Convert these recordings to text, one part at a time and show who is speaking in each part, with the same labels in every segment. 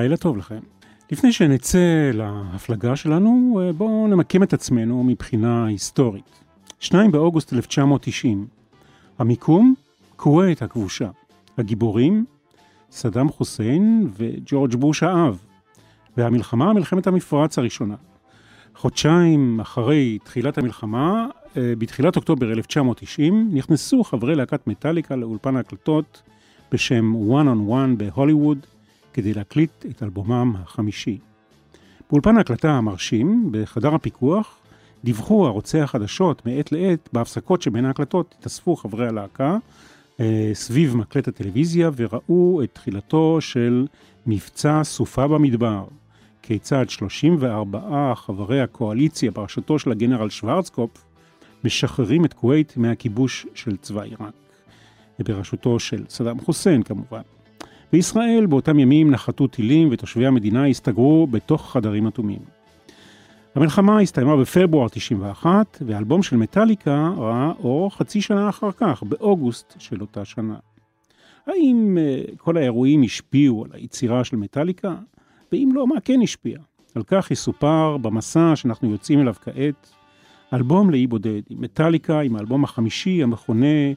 Speaker 1: לילה טוב לכם. לפני שנצא להפלגה שלנו, אה, בואו נמקם את עצמנו מבחינה היסטורית. 2 באוגוסט 1990, המיקום, כווית הכבושה. הגיבורים, סדאם חוסיין וג'ורג' בוש האב. והמלחמה, מלחמת המפרץ הראשונה. חודשיים אחרי תחילת המלחמה, אה, בתחילת אוקטובר 1990, נכנסו חברי להקת מטאליקה לאולפן ההקלטות בשם One on One בהוליווד, כדי להקליט את אלבומם החמישי. באולפן ההקלטה המרשים, בחדר הפיקוח, דיווחו ערוצי החדשות מעת לעת, בהפסקות שבין ההקלטות התאספו חברי הלהקה אה, סביב מקלט הטלוויזיה וראו את תחילתו של מבצע סופה במדבר. כיצד 34 חברי הקואליציה בראשותו של הגנרל שוורצקופ משחררים את כווית מהכיבוש של צבא עיראק. בראשותו של סדאם חוסיין כמובן. בישראל באותם ימים נחתו טילים ותושבי המדינה הסתגרו בתוך חדרים אטומים. המלחמה הסתיימה בפברואר 91, והאלבום של מטאליקה ראה אור חצי שנה אחר כך, באוגוסט של אותה שנה. האם uh, כל האירועים השפיעו על היצירה של מטאליקה? ואם לא, מה כן השפיע? על כך יסופר במסע שאנחנו יוצאים אליו כעת, אלבום לאי בודד, עם מטאליקה, עם האלבום החמישי המכונה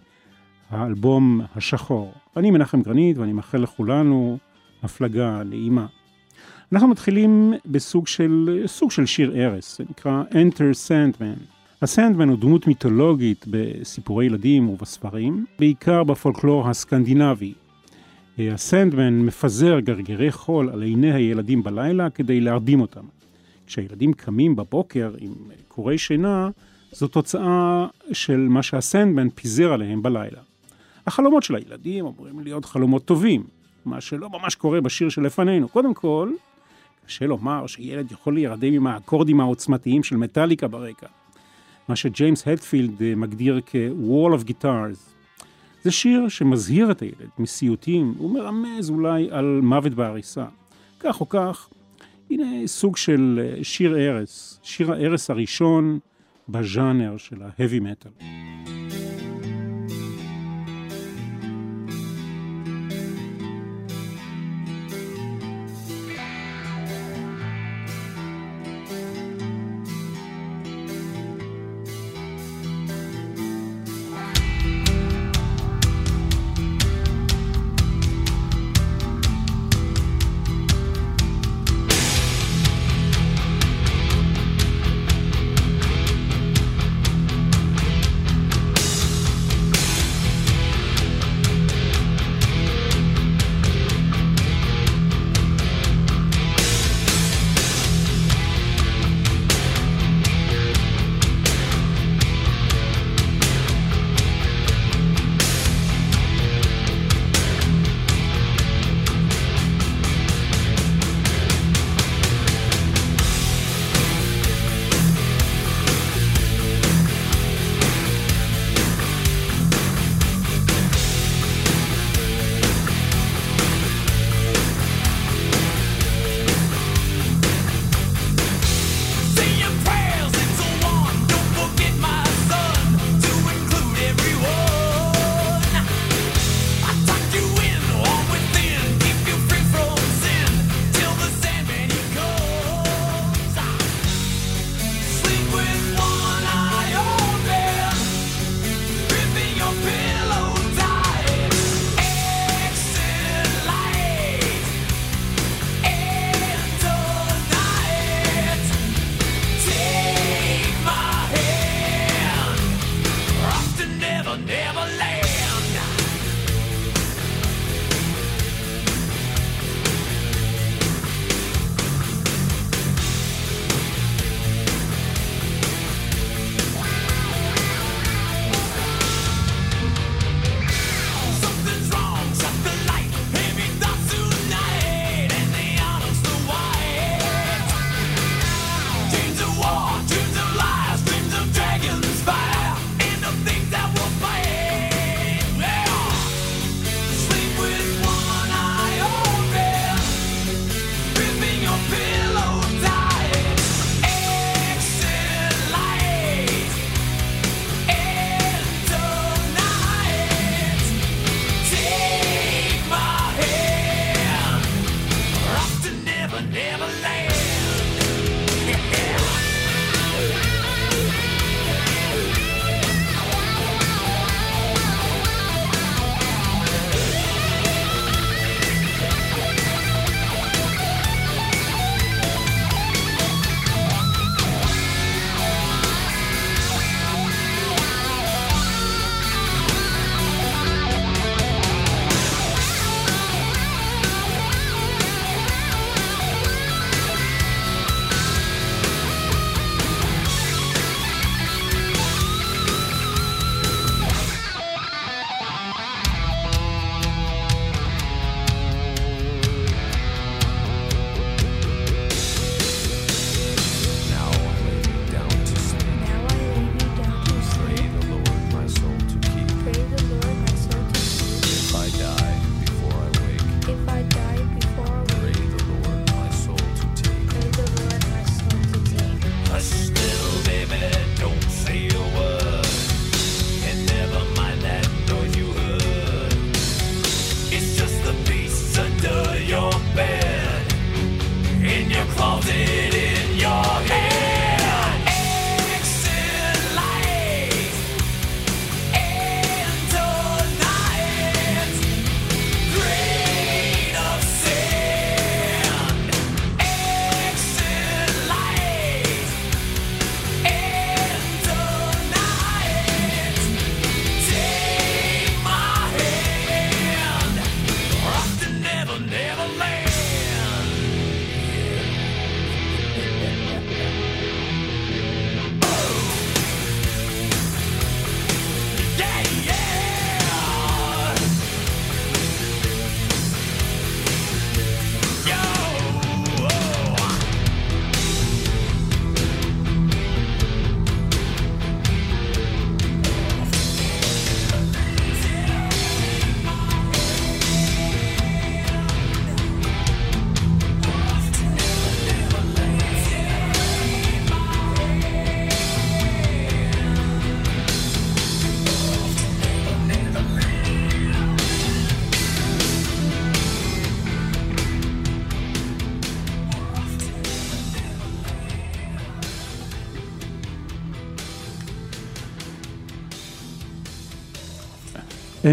Speaker 1: האלבום השחור. אני מנחם גרנית ואני מאחל לכולנו הפלגה נעימה. אנחנו מתחילים בסוג של, סוג של שיר ערש, זה נקרא Enter Sandman. הסנדמן הוא דמות מיתולוגית בסיפורי ילדים ובספרים, בעיקר בפולקלור הסקנדינבי. הסנדמן מפזר גרגירי חול על עיני הילדים בלילה כדי להרדים אותם. כשהילדים קמים בבוקר עם קורי שינה, זו תוצאה של מה שהסנדמן פיזר עליהם בלילה. החלומות של הילדים אמורים להיות חלומות טובים, מה שלא ממש קורה בשיר שלפנינו. קודם כל, קשה לומר שילד יכול להירדם עם האקורדים העוצמתיים של מטאליקה ברקע, מה שג'יימס הטפילד אה, מגדיר כ-wall of guitars. זה שיר שמזהיר את הילד מסיוטים ומרמז אולי על מוות בעריסה. כך או כך, הנה סוג של אה, שיר ערש, שיר הערש הראשון בז'אנר של ההאבי מטאל.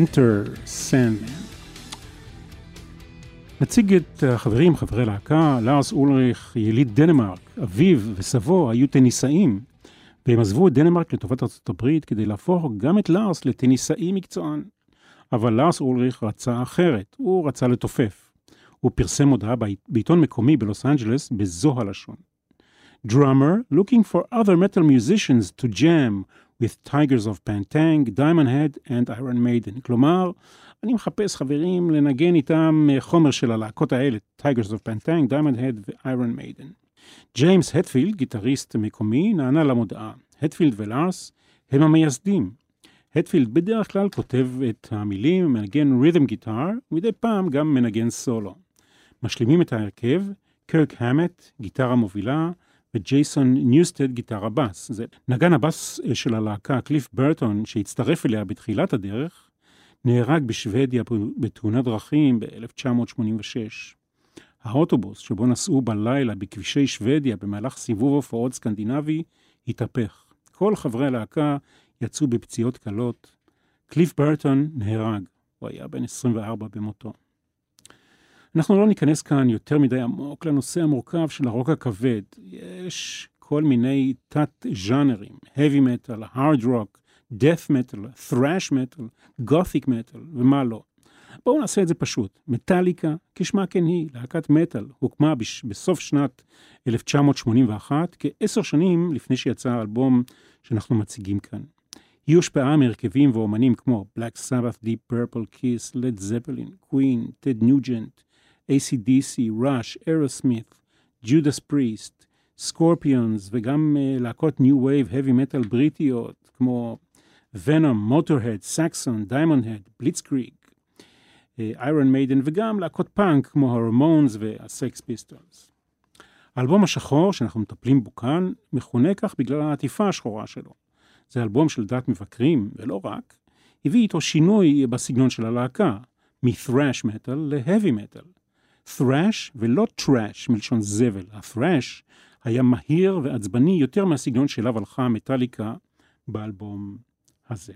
Speaker 1: Enter Sandman. נציג את החברים, חברי להקה, לארס אולריך, יליד דנמרק, אביו וסבו היו טניסאים, והם עזבו את דנמרק לטובת ארצות הברית כדי להפוך גם את לארס לטניסאי מקצוען. אבל לארס אולריך רצה אחרת, הוא רצה לתופף. הוא פרסם הודעה בעיתון מקומי בלוס אנג'לס בזו הלשון. Drummer looking for other metal musicians to jam with Tygers of Pan Tang, Diamond Head and Iron Maiden. כלומר, אני מחפש חברים לנגן איתם חומר של הלהקות האלה, Tygers of Pan Tang, Diamond Head ו-Iron Maiden. ג'יימס הטפילד, גיטריסט מקומי, נענה למודעה. הטפילד ולארס הם המייסדים. הטפילד בדרך כלל כותב את המילים, מנגן rhythm guitar, ומדי פעם גם מנגן סולו. משלימים את ההרכב, קירק המט, גיטרה מובילה, וג'ייסון ניוסטד גיטרה בס. זה נגן הבס של הלהקה, קליף ברטון, שהצטרף אליה בתחילת הדרך, נהרג בשוודיה בתאונת דרכים ב-1986. האוטובוס שבו נסעו בלילה בכבישי שוודיה במהלך סיבוב הופעות סקנדינבי התהפך. כל חברי הלהקה יצאו בפציעות קלות. קליף ברטון נהרג, הוא היה בן 24 במותו. אנחנו לא ניכנס כאן יותר מדי עמוק לנושא המורכב של הרוק הכבד. יש כל מיני תת-ז'אנרים, heavy metal, hard rock, death metal, thrash metal, gothic metal ומה לא. בואו נעשה את זה פשוט. מטאליקה, כשמה כן היא, להקת מטאל, הוקמה בש... בסוף שנת 1981, כעשר שנים לפני שיצא האלבום שאנחנו מציגים כאן. היא הושפעה מהרכבים ואומנים כמו Black Sabbath, Deep Purple, Kiss, Led Zeppelin, Queen, Ted Nugent, ACDC, Rush, Aerosmith, Judas Priest, Scorpions וגם uh, להקות New Wave, Heavy Metal בריטיות כמו Motorhead, Saxon, Diamond Head, Blitzkrieg, איירון מיידן וגם להקות פאנק כמו הרמונס והסקס פיסטולס. האלבום השחור שאנחנו מטפלים בו כאן מכונה כך בגלל העטיפה השחורה שלו. זה אלבום שלדעת מבקרים, ולא רק, הביא איתו שינוי בסגנון של הלהקה, מ-thrash metal ל-heavy metal. Thrash ולא trash מלשון זבל. ה-thrash היה מהיר ועצבני יותר מהסגנון שאליו הלכה המטאליקה באלבום הזה.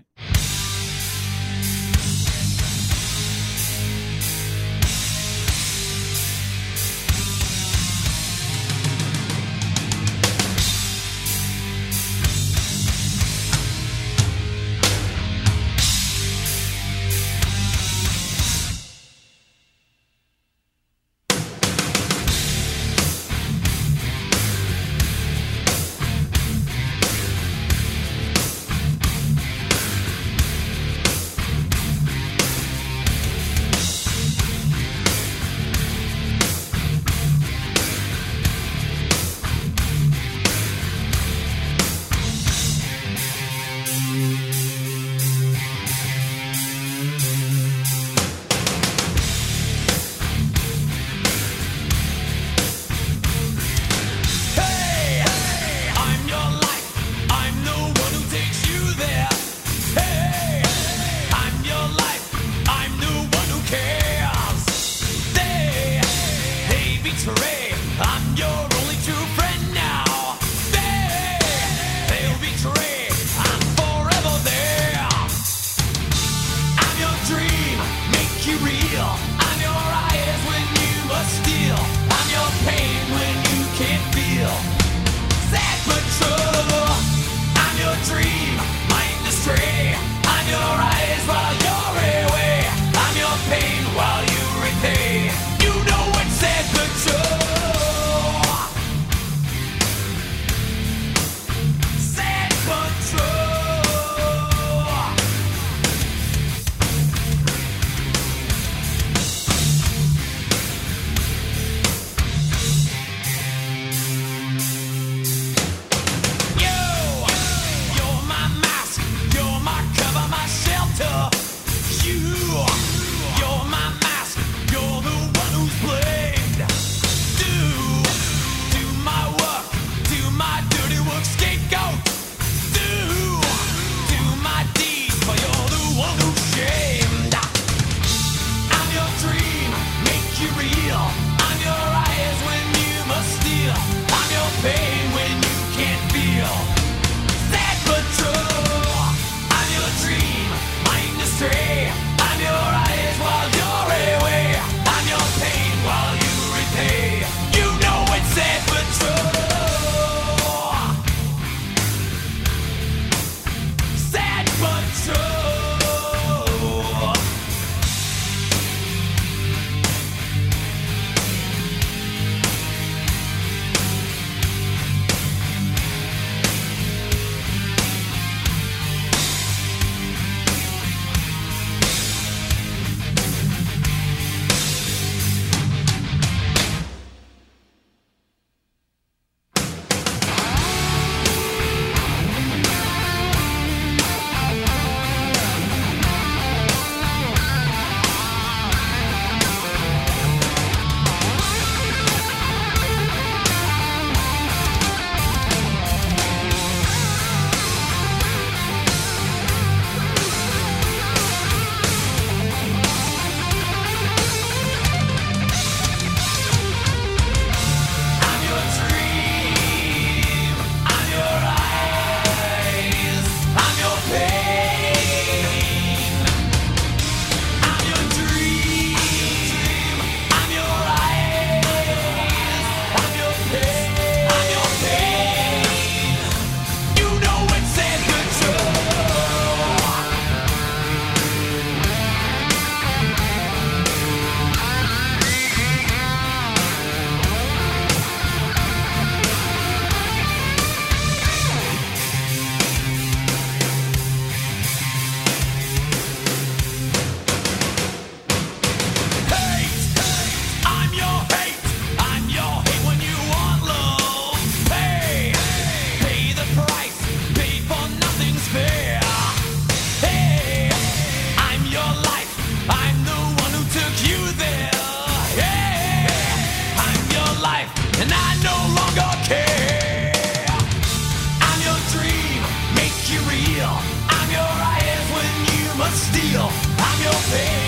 Speaker 2: Steel. I'm your pain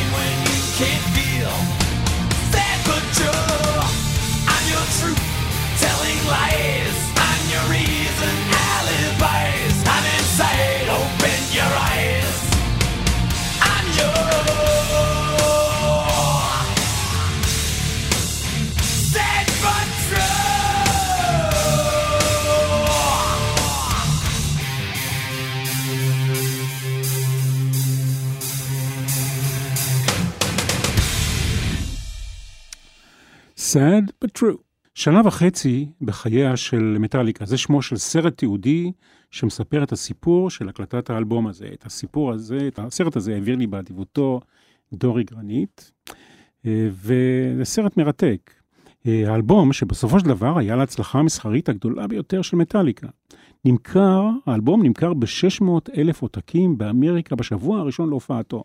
Speaker 2: Sad but true.
Speaker 1: שנה וחצי בחייה של מטאליקה, זה שמו של סרט תיעודי שמספר את הסיפור של הקלטת האלבום הזה. את הסיפור הזה, את הסרט הזה העביר לי באדיבותו דורי גרנית, אה, וזה סרט מרתק. אה, האלבום שבסופו של דבר היה להצלחה המסחרית הגדולה ביותר של מטאליקה. נמכר, האלבום נמכר ב-600 אלף עותקים באמריקה בשבוע הראשון להופעתו.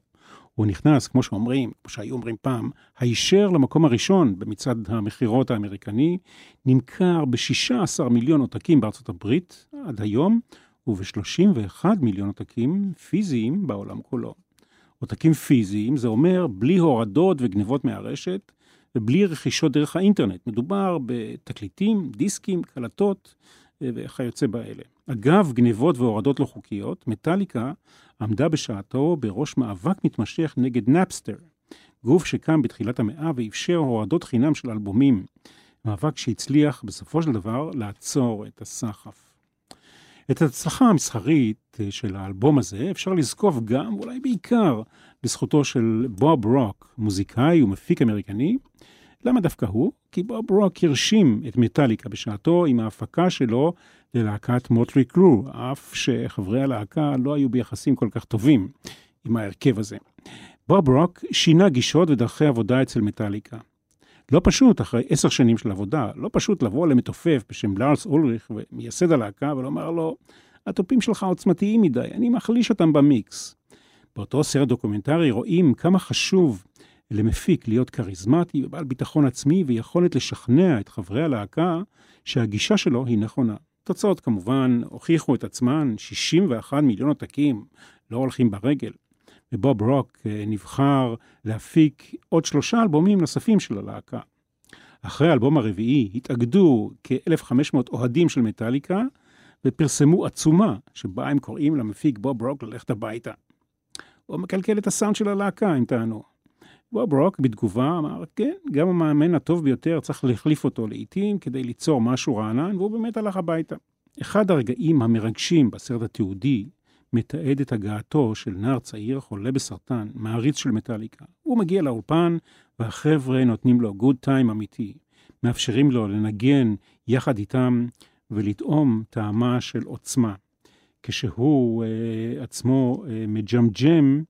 Speaker 1: הוא נכנס, כמו שאומרים, כמו שהיו אומרים פעם, הישר למקום הראשון במצעד המכירות האמריקני, נמכר ב-16 מיליון עותקים בארצות הברית עד היום, וב-31 מיליון עותקים פיזיים בעולם כולו. עותקים פיזיים זה אומר בלי הורדות וגנבות מהרשת, ובלי רכישות דרך האינטרנט. מדובר בתקליטים, דיסקים, קלטות וכיוצא באלה. אגב גנבות והורדות לא חוקיות, מטאליקה עמדה בשעתו בראש מאבק מתמשך נגד נפסטר, גוף שקם בתחילת המאה ואפשר הורדות חינם של אלבומים. מאבק שהצליח בסופו של דבר לעצור את הסחף. את ההצלחה המסחרית אה, של האלבום הזה אפשר לזקוף גם, ואולי בעיקר, לזכותו של בוב רוק, מוזיקאי ומפיק אמריקני. למה דווקא הוא? כי בוב רוק הרשים את מטאליקה בשעתו עם ההפקה שלו ללהקת מוטלי קרו, אף שחברי הלהקה לא היו ביחסים כל כך טובים עם ההרכב הזה. בוב רוק שינה גישות ודרכי עבודה אצל מטאליקה. לא פשוט, אחרי עשר שנים של עבודה, לא פשוט לבוא למתופף בשם לארס אולריך, מייסד הלהקה, ולומר לו, התופים שלך עוצמתיים מדי, אני מחליש אותם במיקס. באותו סרט דוקומנטרי רואים כמה חשוב למפיק להיות כריזמטי ובעל ביטחון עצמי ויכולת לשכנע את חברי הלהקה שהגישה שלו היא נכונה. תוצאות כמובן הוכיחו את עצמן, 61 מיליון עותקים לא הולכים ברגל. ובוב רוק אה, נבחר להפיק עוד שלושה אלבומים נוספים של הלהקה. אחרי האלבום הרביעי התאגדו כ-1,500 אוהדים של מטאליקה ופרסמו עצומה שבה הם קוראים למפיק בוב רוק ללכת הביתה. הוא מקלקל את הסאונד של הלהקה, הם טענו. בוב רוק בתגובה אמר, כן, גם המאמן הטוב ביותר צריך להחליף אותו לעיתים כדי ליצור משהו רענן, והוא באמת הלך הביתה. אחד הרגעים המרגשים בסרט התיעודי מתעד את הגעתו של נער צעיר חולה בסרטן, מעריץ של מטאליקה. הוא מגיע לאולפן, והחבר'ה נותנים לו גוד טיים אמיתי. מאפשרים לו לנגן יחד איתם ולטעום טעמה של עוצמה. כשהוא אה, עצמו אה, מג'מג'ם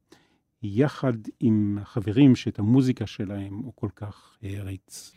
Speaker 1: יחד עם החברים שאת המוזיקה שלהם הוא כל כך העריץ.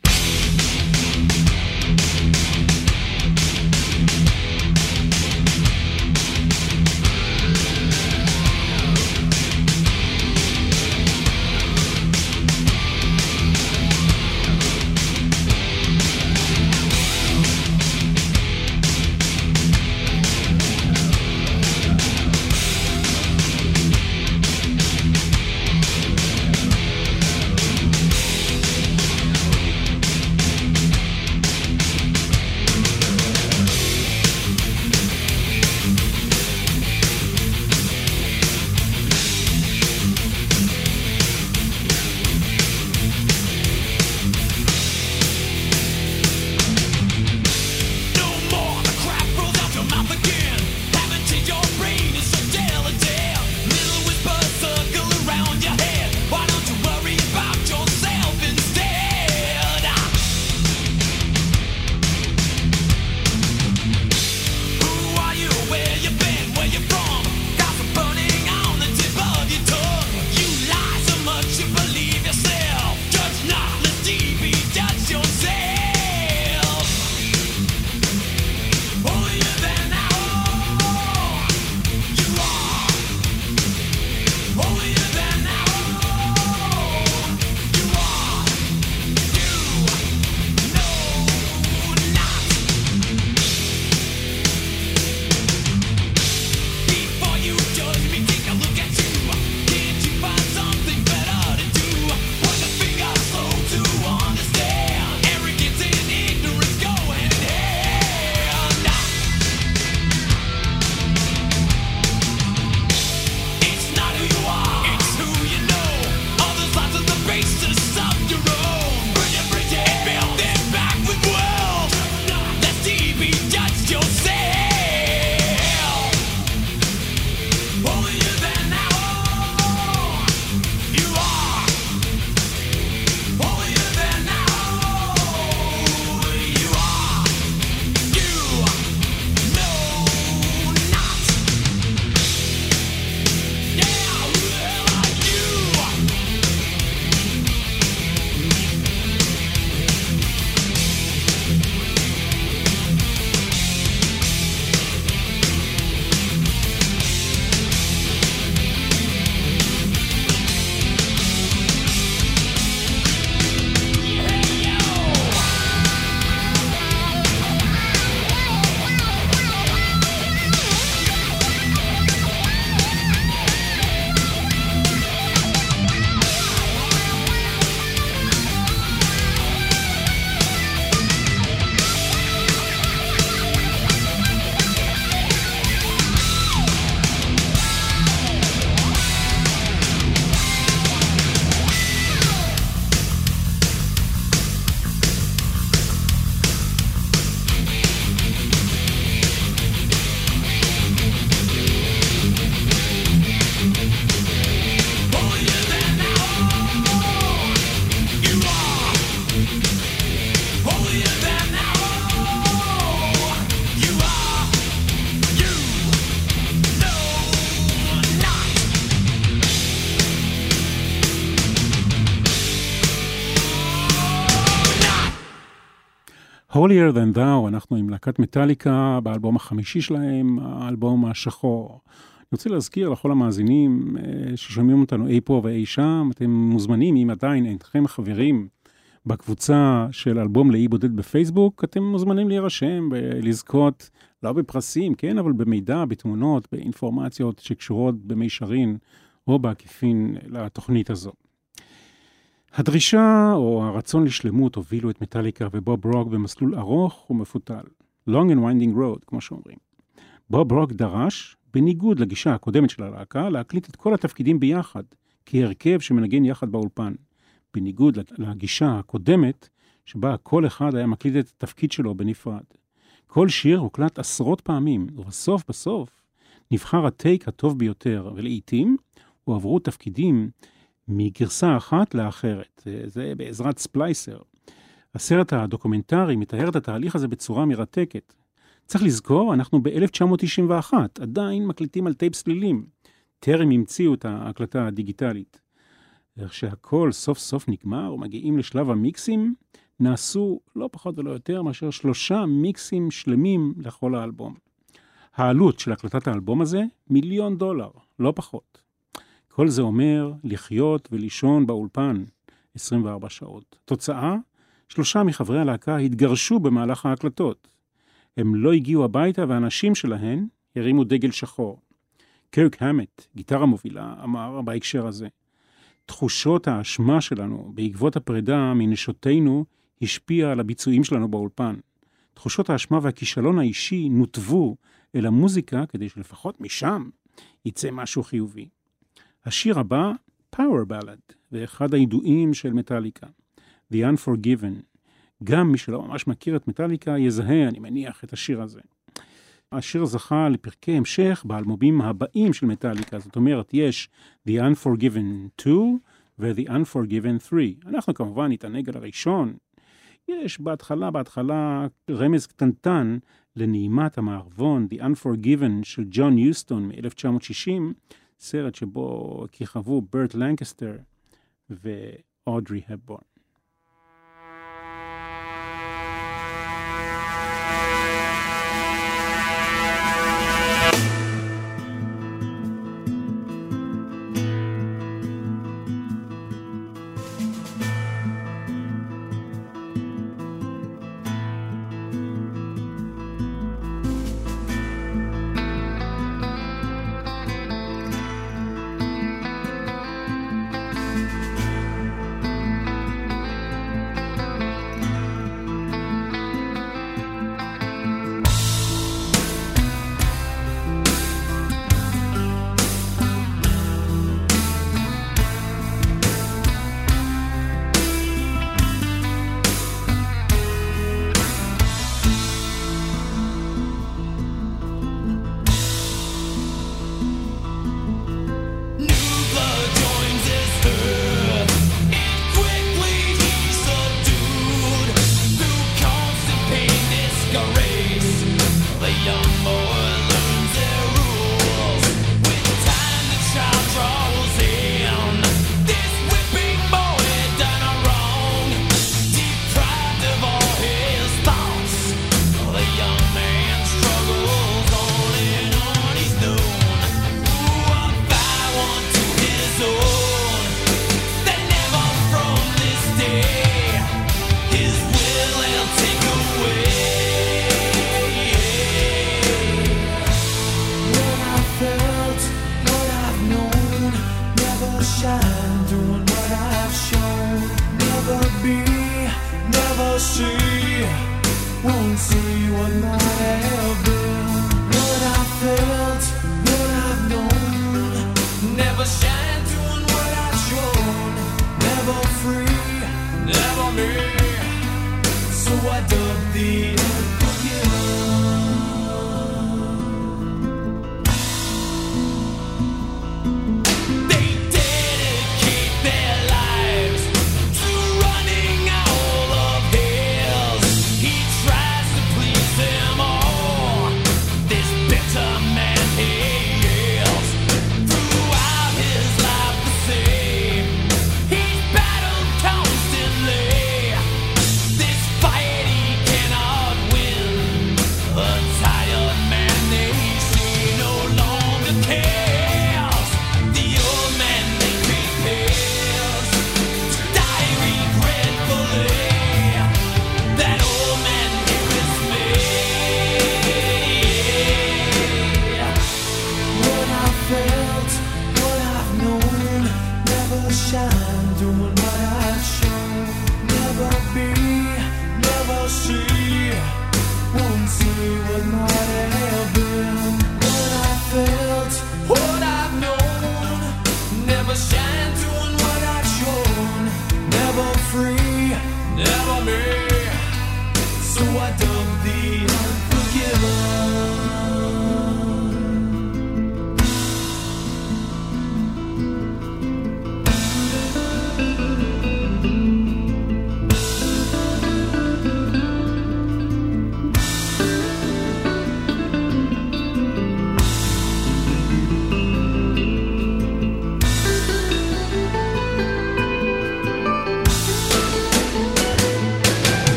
Speaker 1: Holier than thou, אנחנו עם להקת מטאליקה באלבום החמישי שלהם, האלבום השחור. אני רוצה להזכיר לכל המאזינים אה, ששומעים אותנו אי פה ואי שם, אתם מוזמנים, אם עדיין אינכם חברים בקבוצה של אלבום לאי בודד בפייסבוק, אתם מוזמנים להירשם ולזכות, לא בפרסים, כן, אבל במידע, בתמונות, באינפורמציות שקשורות במישרין או בעקיפין לתוכנית הזו. הדרישה או הרצון לשלמות הובילו את מטאליקה ובוב רוק במסלול ארוך ומפותל. Long and winding road, כמו שאומרים. בוב רוק דרש, בניגוד לגישה הקודמת של הלהקה, להקליט את כל התפקידים ביחד, כהרכב שמנגן יחד באולפן. בניגוד לגישה הקודמת, שבה כל אחד היה מקליט את התפקיד שלו בנפרד. כל שיר הוקלט עשרות פעמים, ובסוף בסוף נבחר הטייק הטוב ביותר, ולעיתים הועברו תפקידים מגרסה אחת לאחרת. זה בעזרת splicer. הסרט הדוקומנטרי מתאר את התהליך הזה בצורה מרתקת. צריך לזכור, אנחנו ב-1991, עדיין מקליטים על טייפ סלילים. טרם המציאו את ההקלטה הדיגיטלית. איך שהכל סוף סוף נגמר ומגיעים לשלב המיקסים, נעשו לא פחות ולא יותר מאשר שלושה מיקסים שלמים לכל האלבום. העלות של הקלטת האלבום הזה, מיליון דולר, לא פחות. כל זה אומר לחיות ולישון באולפן 24 שעות. תוצאה, שלושה מחברי הלהקה התגרשו במהלך ההקלטות. הם לא הגיעו הביתה והנשים שלהן הרימו דגל שחור. קרק המט, גיטרה מובילה, אמר בהקשר הזה, תחושות האשמה שלנו בעקבות הפרידה מנשותינו השפיע על הביצועים שלנו באולפן. תחושות האשמה והכישלון האישי נותבו אל המוזיקה כדי שלפחות משם יצא משהו חיובי. השיר הבא, Power Ballad, ואחד הידועים של מטאליקה, The Unforgiven. גם מי שלא ממש מכיר את מטאליקה יזהה, אני מניח, את השיר הזה. השיר זכה לפרקי המשך באלמומים הבאים של מטאליקה, זאת אומרת, יש The Unforgiven 2 ו-The Unforgiven 3. אנחנו כמובן נתענג על הראשון. יש בהתחלה, בהתחלה, רמז קטנטן לנעימת המערבון, The Unforgiven של ג'ון יוסטון מ-1960, סרט שבו כיכבו ברט לנקסטר ואודרי הפבורן.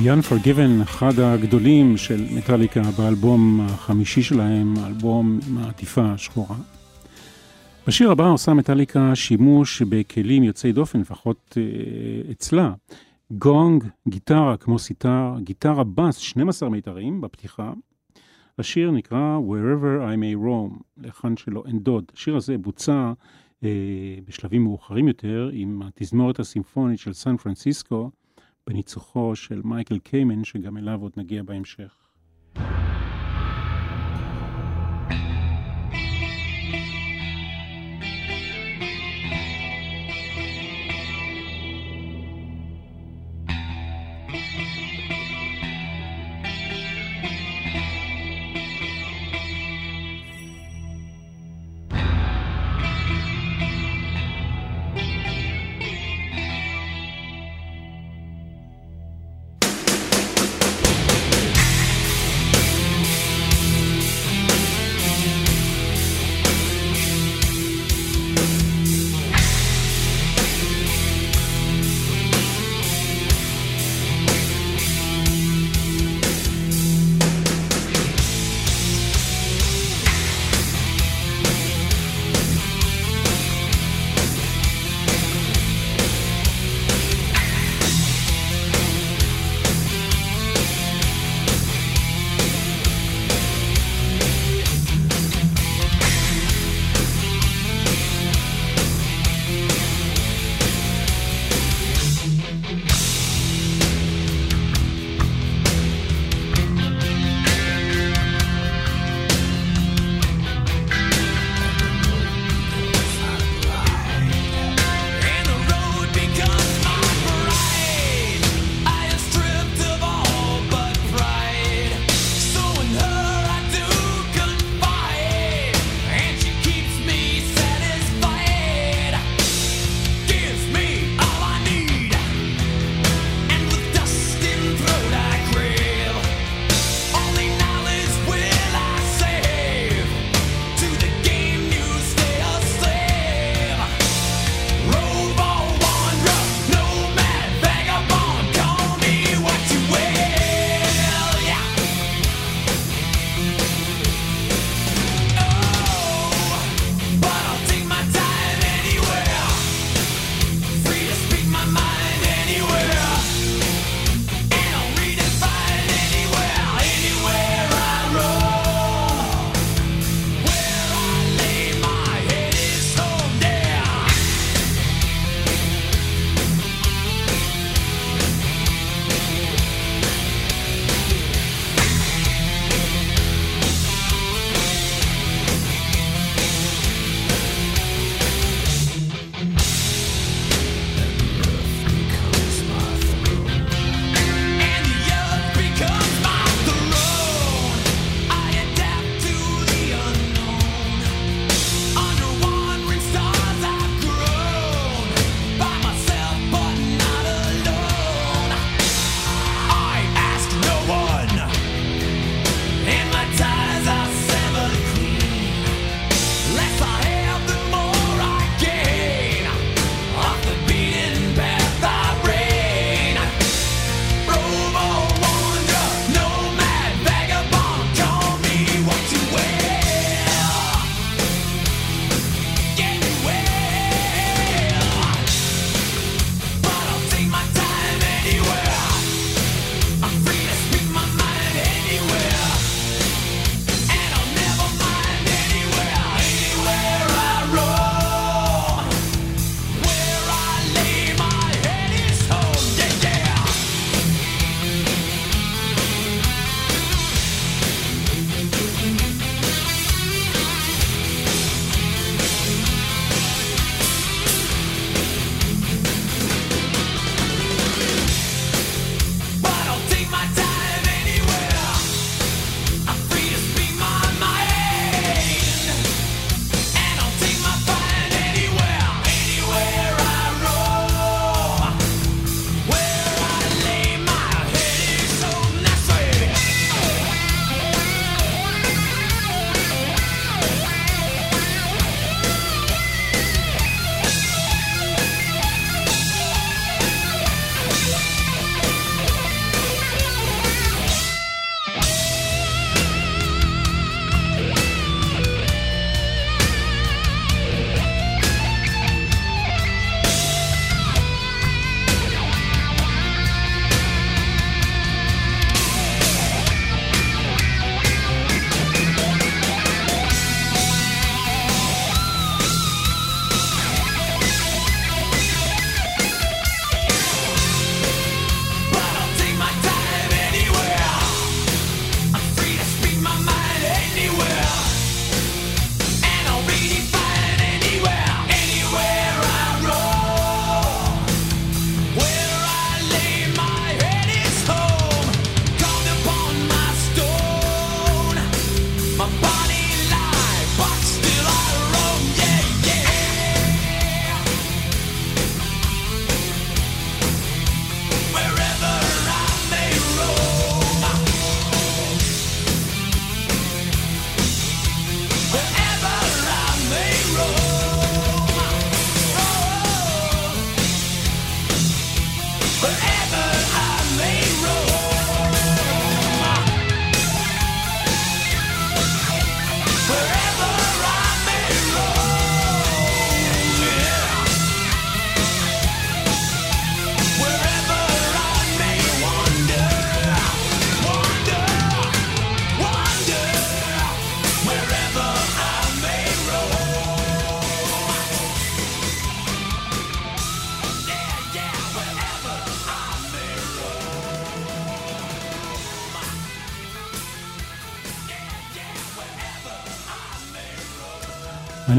Speaker 2: The
Speaker 3: Unforgiven,
Speaker 1: אחד הגדולים של מטאליקה באלבום החמישי שלהם, האלבום עם העטיפה השחורה. בשיר הבא עושה מטאליקה שימוש בכלים יוצאי דופן, לפחות אה, אצלה. גונג, גיטרה כמו סיטר, גיטרה בס, 12 מיתרים בפתיחה. השיר נקרא Wherever I may roam, לחן שלו אין דוד. השיר הזה בוצע אה, בשלבים מאוחרים יותר עם התזמורת הסימפונית של סן פרנסיסקו, בניצוחו של מייקל קיימן, שגם אליו עוד נגיע בהמשך.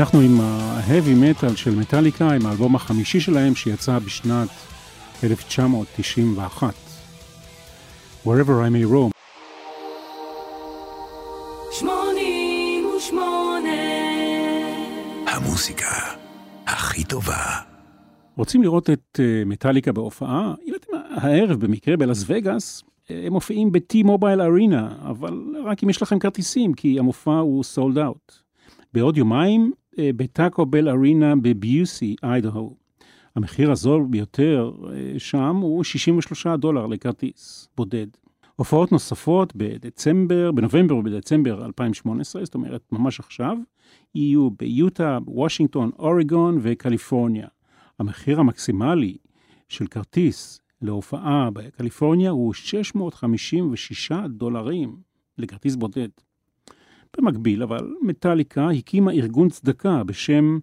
Speaker 1: אנחנו עם ה-heavy metal של מטאליקה, עם האלבום החמישי שלהם שיצא בשנת 1991. Wherever I may roam.
Speaker 4: שמונים ושמונה.
Speaker 5: המוסיקה הכי טובה.
Speaker 1: רוצים לראות את מטאליקה בהופעה? אם אתם הערב במקרה בלאס וגאס, אה, הם מופיעים ב-T-Mobile Arena, אבל רק אם יש לכם כרטיסים, כי המופע הוא סולד אאוט. בעוד יומיים בטאקו בל ארינה בביוסי, איידהו. המחיר הזול ביותר אה, שם הוא 63 דולר לכרטיס בודד. הופעות נוספות בדצמבר, בנובמבר ובדצמבר 2018, זאת אומרת ממש עכשיו, יהיו ביוטה, וושינגטון, אוריגון וקליפורניה. המחיר המקסימלי של כרטיס להופעה בקליפורניה הוא 656 דולרים לכרטיס בודד. במקביל, אבל מטאליקה הקימה ארגון צדקה בשם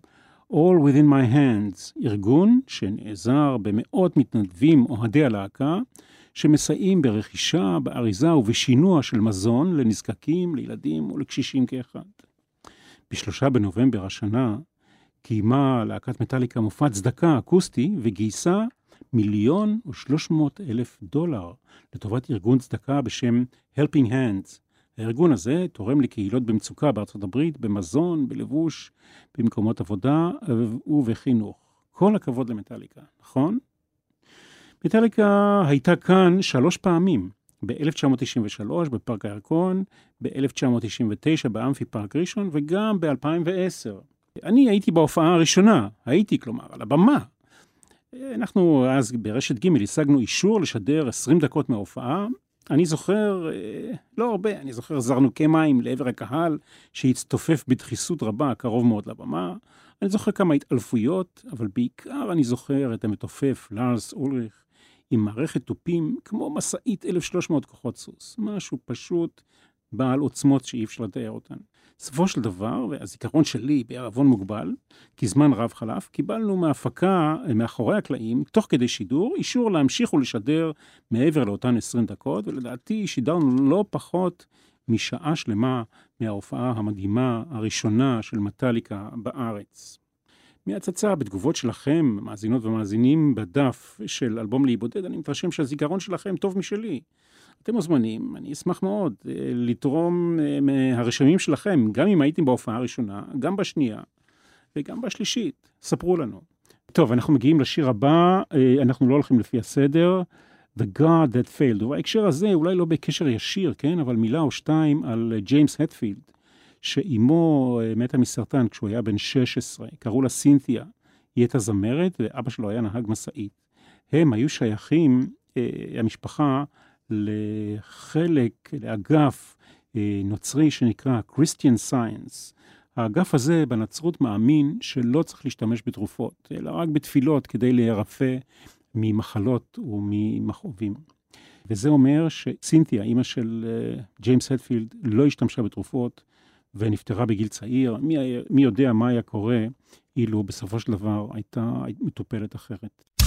Speaker 1: All Within My Hands, ארגון שנעזר במאות מתנדבים אוהדי הלהקה, שמסייעים ברכישה, באריזה ובשינוע של מזון לנזקקים, לילדים ולקשישים כאחד. בשלושה בנובמבר השנה קיימה להקת מטאליקה מופע צדקה אקוסטי וגייסה מיליון ושלוש מאות אלף דולר לטובת ארגון צדקה בשם Helping Hands, הארגון הזה תורם לקהילות במצוקה בארצות הברית, במזון, בלבוש, במקומות עבודה ובחינוך. כל הכבוד למטאליקה, נכון? מטאליקה הייתה כאן שלוש פעמים, ב-1993 בפארק הירקון, ב-1999 באמפי פארק ראשון וגם ב-2010. אני הייתי בהופעה הראשונה, הייתי כלומר על הבמה. אנחנו אז ברשת ג' השגנו אישור לשדר 20 דקות מההופעה, אני זוכר, אה, לא הרבה, אני זוכר זרנוקי מים לעבר הקהל שהצטופף בדחיסות רבה קרוב מאוד לבמה. אני זוכר כמה התעלפויות, אבל בעיקר אני זוכר את המתופף לארס אולריך עם מערכת תופים כמו משאית 1300 כוחות סוס. משהו פשוט בעל עוצמות שאי אפשר לתאר אותן. בסופו של דבר, והזיכרון שלי בערבון מוגבל, כי זמן רב חלף, קיבלנו מהפקה, מאחורי הקלעים, תוך כדי שידור, אישור להמשיך ולשדר מעבר לאותן 20 דקות, ולדעתי שידרנו לא פחות משעה שלמה מההופעה המדהימה הראשונה של מטאליקה בארץ. מהצצה בתגובות שלכם, מאזינות ומאזינים, בדף של אלבום להיבודד, אני מתרשם שהזיכרון שלכם טוב משלי. אתם מוזמנים, אני אשמח מאוד אה, לתרום אה, מהרשמים שלכם, גם אם הייתם בהופעה הראשונה, גם בשנייה וגם בשלישית. ספרו לנו. טוב, אנחנו מגיעים לשיר הבא, אה, אנחנו לא הולכים לפי הסדר. The God That Failed. ובהקשר הזה, אולי לא בקשר ישיר, כן, אבל מילה או שתיים על ג'יימס הטפילד, שאימו מתה מסרטן כשהוא היה בן 16, קראו לה סינתיה. היא הייתה זמרת ואבא שלו היה נהג משאית. הם היו שייכים, המשפחה, לחלק, לאגף אה, נוצרי שנקרא Christian Science. האגף הזה בנצרות מאמין שלא צריך להשתמש בתרופות, אלא רק בתפילות כדי להירפא ממחלות וממכאובים. וזה אומר שסינתיה, אימא של אה, ג'יימס הדפילד, לא השתמשה בתרופות ונפטרה בגיל צעיר. מי, מי יודע מה היה קורה אילו בסופו של דבר הייתה מטופלת אחרת.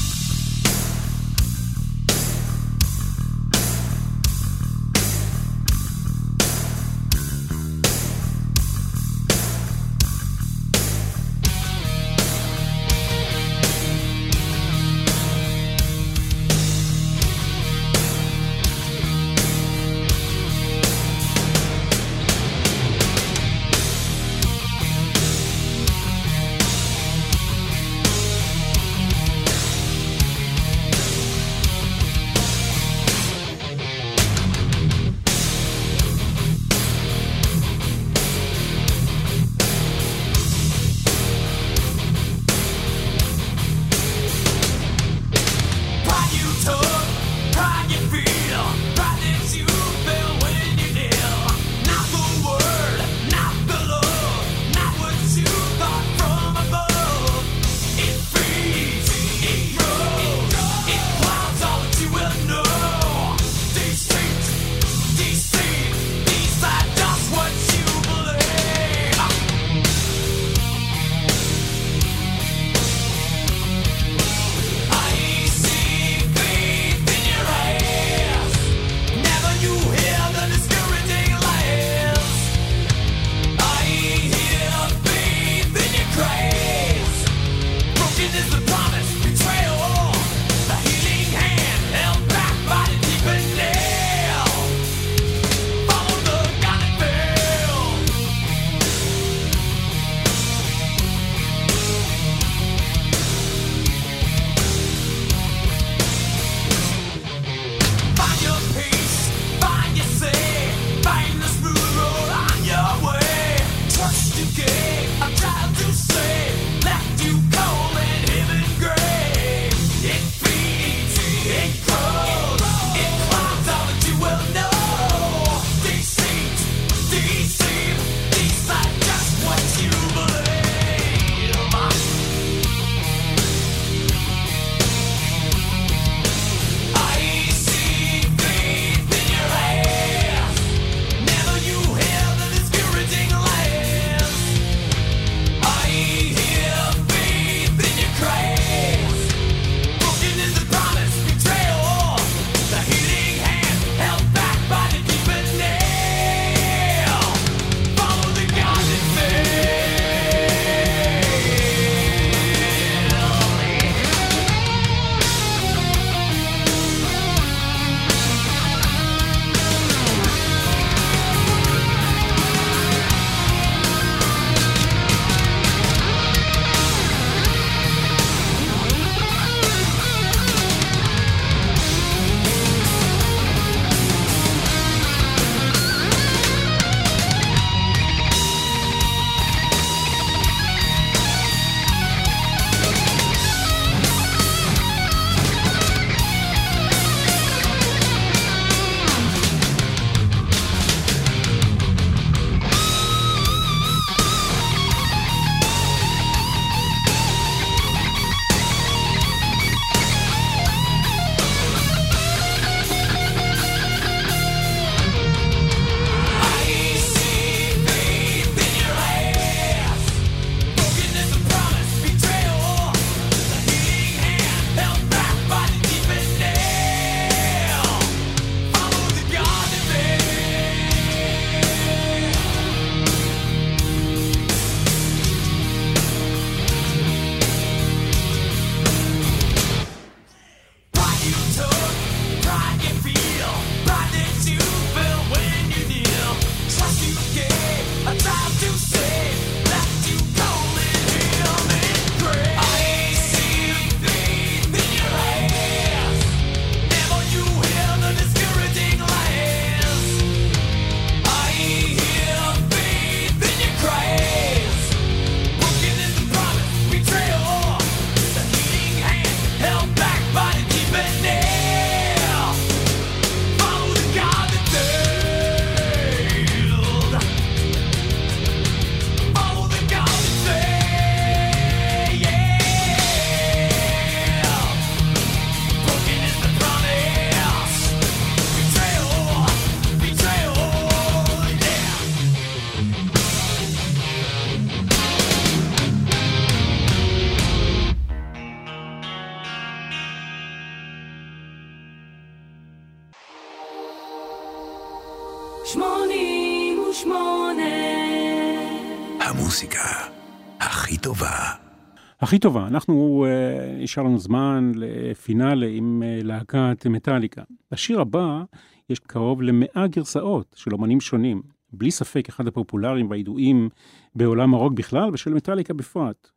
Speaker 5: הכי טובה,
Speaker 1: אנחנו, אה, נשאר לנו זמן לפינאלה עם אה, להקת מטאליקה. לשיר הבא יש קרוב למאה גרסאות של אומנים שונים. בלי ספק אחד הפופולריים והידועים בעולם הרוק בכלל ושל מטאליקה בפרט.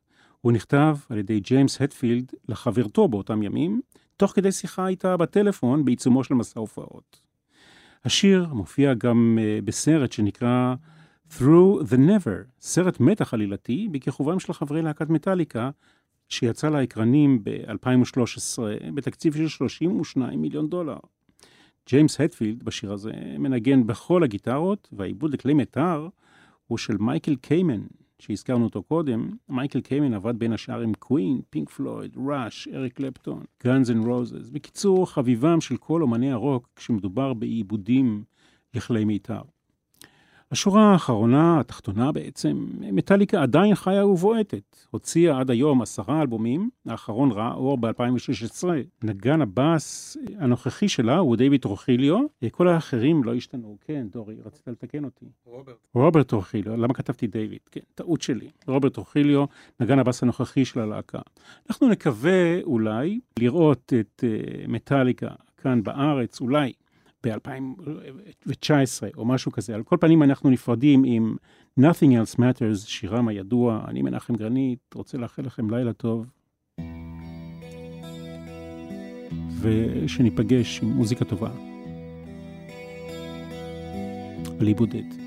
Speaker 1: הוא נכתב על ידי ג'יימס הטפילד לחברתו באותם ימים, תוך כדי שיחה איתה בטלפון בעיצומו של מסע הופעות. השיר מופיע גם אה, בסרט שנקרא Through the Never, סרט מתח עלילתי בכיכובם של חברי להקת מטאליקה, שיצא לאקרנים ב-2013 בתקציב של 32 מיליון דולר. ג'יימס הטפילד בשיר הזה מנגן בכל הגיטרות, והעיבוד לכלי מיתר הוא של מייקל קיימן, שהזכרנו אותו קודם. מייקל קיימן עבד בין השאר עם קווין, פינק פלויד, Rush, אריק קלפטון, גאנז אנד רוזס. בקיצור, חביבם של כל אומני הרוק כשמדובר בעיבודים לכלי מיתר. השורה האחרונה, התחתונה בעצם, מטאליקה עדיין חיה ובועטת. הוציאה עד היום עשרה אלבומים, האחרון ראה אור ב-2016. נגן הבאס הנוכחי שלה הוא דיוויד טרוחיליו, כל האחרים לא השתנו. כן, דורי, רצית לתקן אותי. רוברט. רוברט טרוחיליו, למה כתבתי דיוויד? כן, טעות שלי. רוברט טרוחיליו, נגן הבאס הנוכחי של הלהקה. אנחנו נקווה אולי לראות את uh, מטאליקה כאן בארץ, אולי ב-2019 או משהו כזה. על כל פנים אנחנו נפרדים עם Nothing Else Matters, שירם הידוע. אני מנחם גרנית, רוצה לאחל לכם לילה טוב. ושניפגש עם מוזיקה טובה. בלי בודד.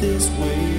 Speaker 3: This way.